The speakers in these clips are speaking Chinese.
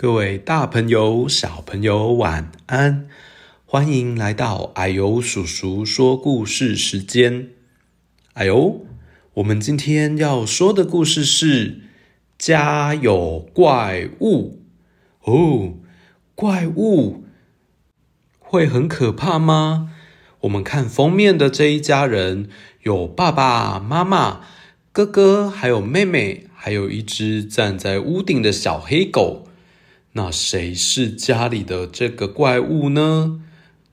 各位大朋友、小朋友，晚安！欢迎来到矮油叔叔说故事时间。矮油，我们今天要说的故事是《家有怪物》哦。怪物会很可怕吗？我们看封面的这一家人，有爸爸妈妈、哥哥，还有妹妹，还有一只站在屋顶的小黑狗。那谁是家里的这个怪物呢？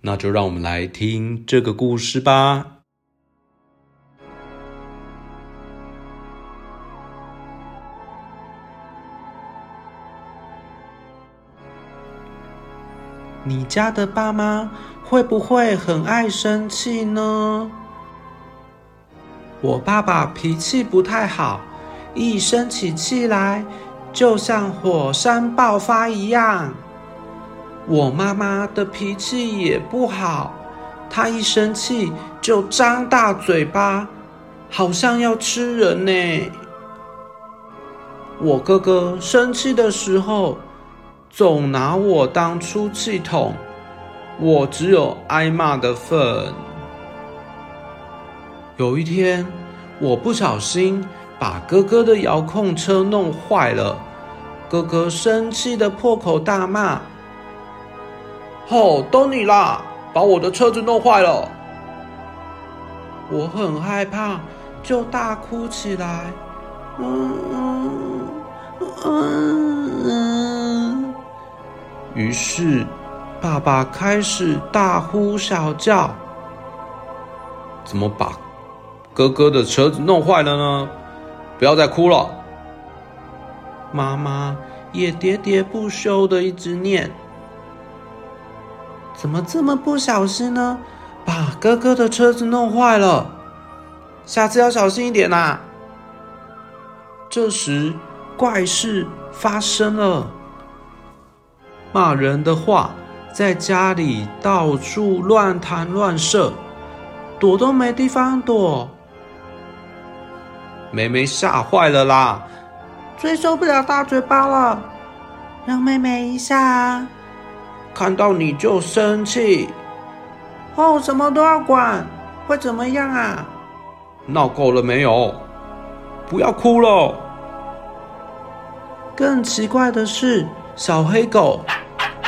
那就让我们来听这个故事吧。你家的爸妈会不会很爱生气呢？我爸爸脾气不太好，一生起气来，就像火山爆发一样，我妈妈的脾气也不好，她一生气就张大嘴巴，好像要吃人呢。我哥哥生气的时候，总拿我当出气筒，我只有挨骂的份。有一天，我不小心。把哥哥的遥控车弄坏了，哥哥生气的破口大骂：“吼，都你啦，把我的车子弄坏了！”我很害怕，就大哭起来。嗯嗯嗯嗯。于是，爸爸开始大呼小叫：“怎么把哥哥的车子弄坏了呢？”不要再哭了，妈妈也喋喋不休的一直念：“怎么这么不小心呢？把哥哥的车子弄坏了，下次要小心一点呐！”这时，怪事发生了，骂人的话在家里到处乱弹乱射，躲都没地方躲。妹妹吓坏了啦，最受不了大嘴巴了，让妹妹一下啊！看到你就生气，哦，什么都要管，会怎么样啊？闹够了没有？不要哭了。更奇怪的是，小黑狗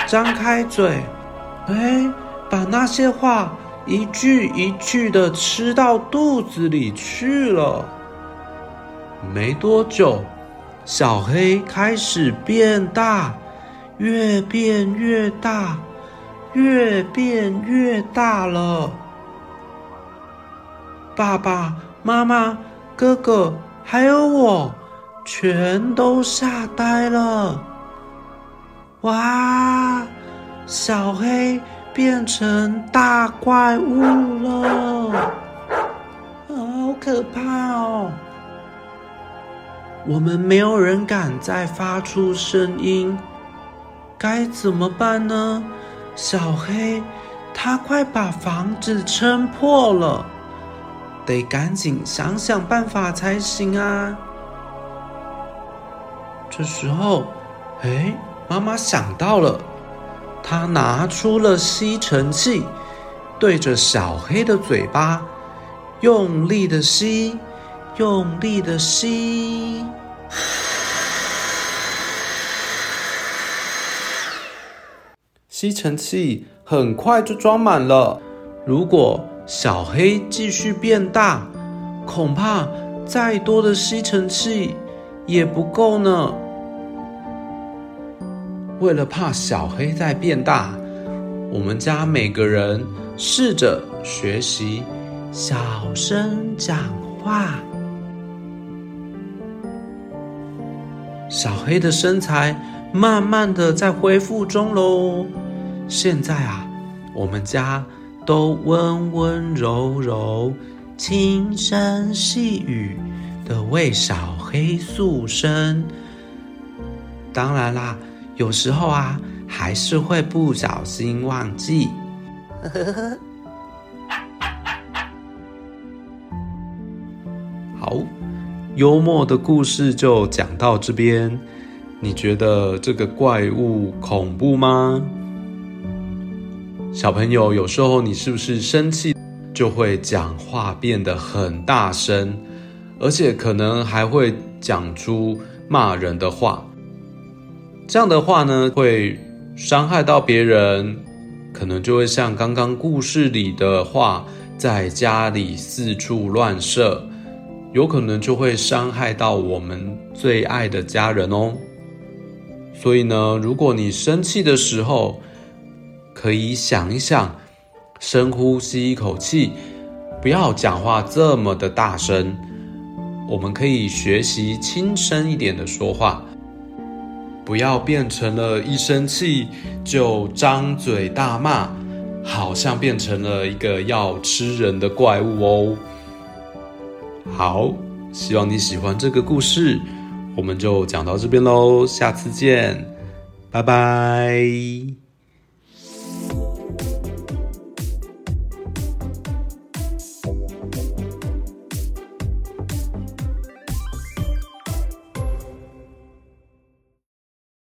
张开嘴，哎，把那些话一句一句的吃到肚子里去了。没多久，小黑开始变大，越变越大，越变越大了。爸爸妈妈、哥哥还有我，全都吓呆了。哇，小黑变成大怪物了，好可怕哦！我们没有人敢再发出声音，该怎么办呢？小黑，他快把房子撑破了，得赶紧想想办法才行啊！这时候，哎，妈妈想到了，她拿出了吸尘器，对着小黑的嘴巴用力的吸。用力的吸，吸尘器很快就装满了。如果小黑继续变大，恐怕再多的吸尘器也不够呢。为了怕小黑再变大，我们家每个人试着学习小声讲话。小黑的身材慢慢的在恢复中喽。现在啊，我们家都温温柔柔、轻声细语的为小黑塑身。当然啦，有时候啊，还是会不小心忘记。好。幽默的故事就讲到这边，你觉得这个怪物恐怖吗？小朋友，有时候你是不是生气就会讲话变得很大声，而且可能还会讲出骂人的话？这样的话呢，会伤害到别人，可能就会像刚刚故事里的话，在家里四处乱射，有可能就会伤害到我们最爱的家人哦。所以呢，如果你生气的时候，可以想一想，深呼吸一口气，不要讲话这么的大声。我们可以学习轻声一点的说话，不要变成了一生气就张嘴大骂，好像变成了一个要吃人的怪物哦。好，希望你喜欢这个故事。我们就讲到这边喽，下次见，拜拜。